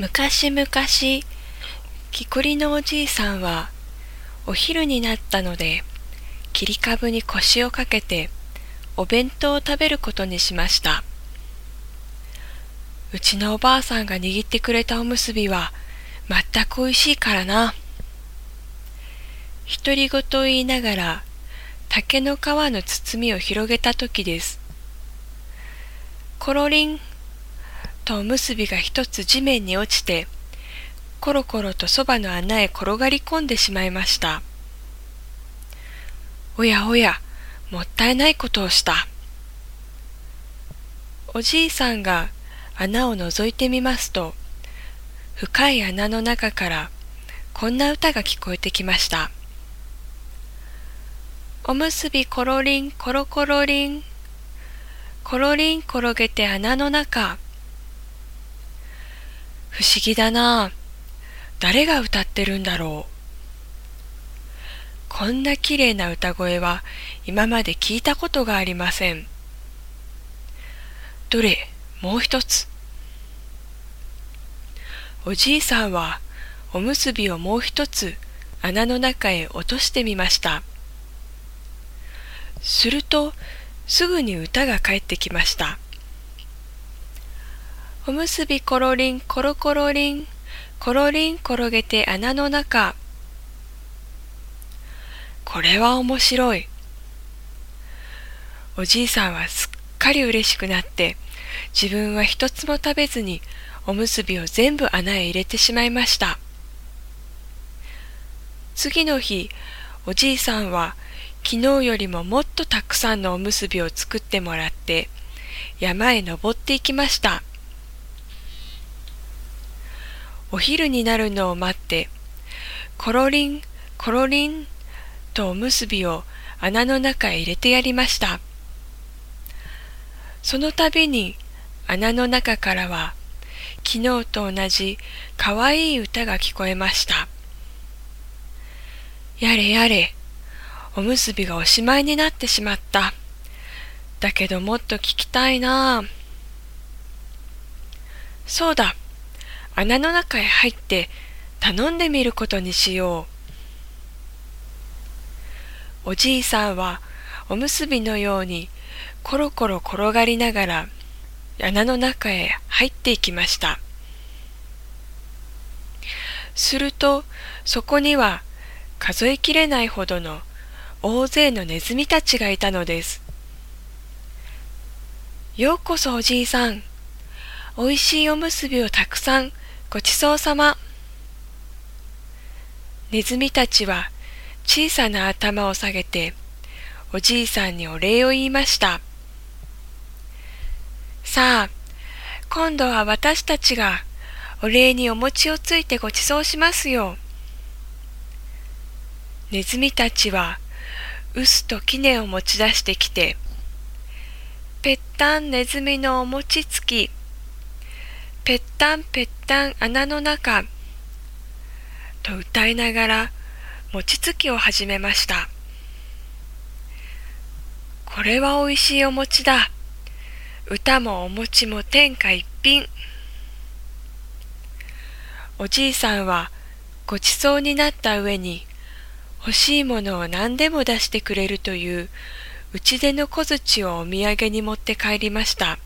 昔々、木こりのおじいさんは、お昼になったので、切り株に腰をかけて、お弁当を食べることにしました。うちのおばあさんが握ってくれたおむすびは、全くおいしいからな。独り言を言いながら、竹の皮の包みを広げた時です。コロリンとおむすびが一つ地面に落ちて、コロコロとそばの穴へ転がり込んでしまいました。おやおや、もったいないことをした。おじいさんが穴を覗いてみますと、深い穴の中からこんな歌が聞こえてきました。おむすびコロリンコロコロリン、コロリン転げて穴の中、不思議だな誰が歌ってるんだろう。こんな綺麗な歌声は今まで聞いたことがありません。どれ、もう一つ。おじいさんはおむすびをもう一つ穴の中へ落としてみました。するとすぐに歌が返ってきました。おむすびコロリンコロコロリンコロリン転げて穴の中。これは面白い。おじいさんはすっかり嬉しくなって自分は一つも食べずにおむすびを全部穴へ入れてしまいました。次の日おじいさんは昨日よりももっとたくさんのおむすびを作ってもらって山へ登っていきました。お昼になるのを待って、コロリン、コロリンとおむすびを穴の中へ入れてやりました。その度に穴の中からは昨日と同じかわいい歌が聞こえました。やれやれ、おむすびがおしまいになってしまった。だけどもっと聞きたいなそうだ、穴の中へ入って頼んでみることにしよう。おじいさんはおむすびのようにコロコロ転がりながら穴の中へ入っていきました。するとそこには数えきれないほどの大勢のネズミたちがいたのです。ようこそおじいさん。おいしいおむすびをたくさんごちそうさま。ネズミたちは小さな頭を下げておじいさんにお礼を言いました。さあ、今度は私たちがお礼にお餅をついてごちそうしますよ。ネズミたちは臼と杵を持ち出してきて、ぺったんネズミのお餅つき、ぺったんぺったん穴の中と歌いながら餅つきを始めました。これはおいしいお餅だ。歌もお餅も天下一品。おじいさんはごちそうになった上に欲しいものを何でも出してくれるという打ち出の小槌をお土産に持って帰りました。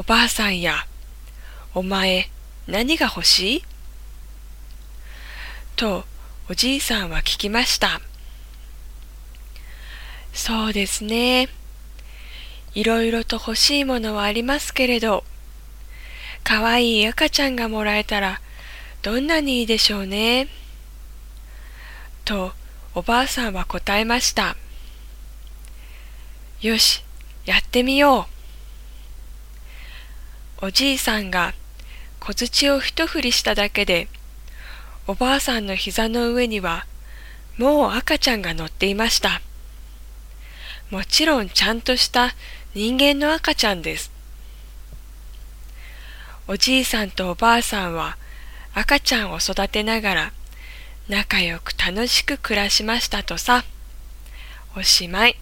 おばあさんや、お前、何が欲しい？と、おじいさんは聞きました。そうですね。いろいろと欲しいものはありますけれど、かわいい赤ちゃんがもらえたら、どんなにいいでしょうね？と、おばあさんは答えました。よし、やってみよう。おじいさんが小槌を一振りしただけで、おばあさんの膝の上にはもう赤ちゃんが乗っていました。もちろんちゃんとした人間の赤ちゃんです。おじいさんとおばあさんは赤ちゃんを育てながら仲良く楽しく暮らしましたとさ。おしまい。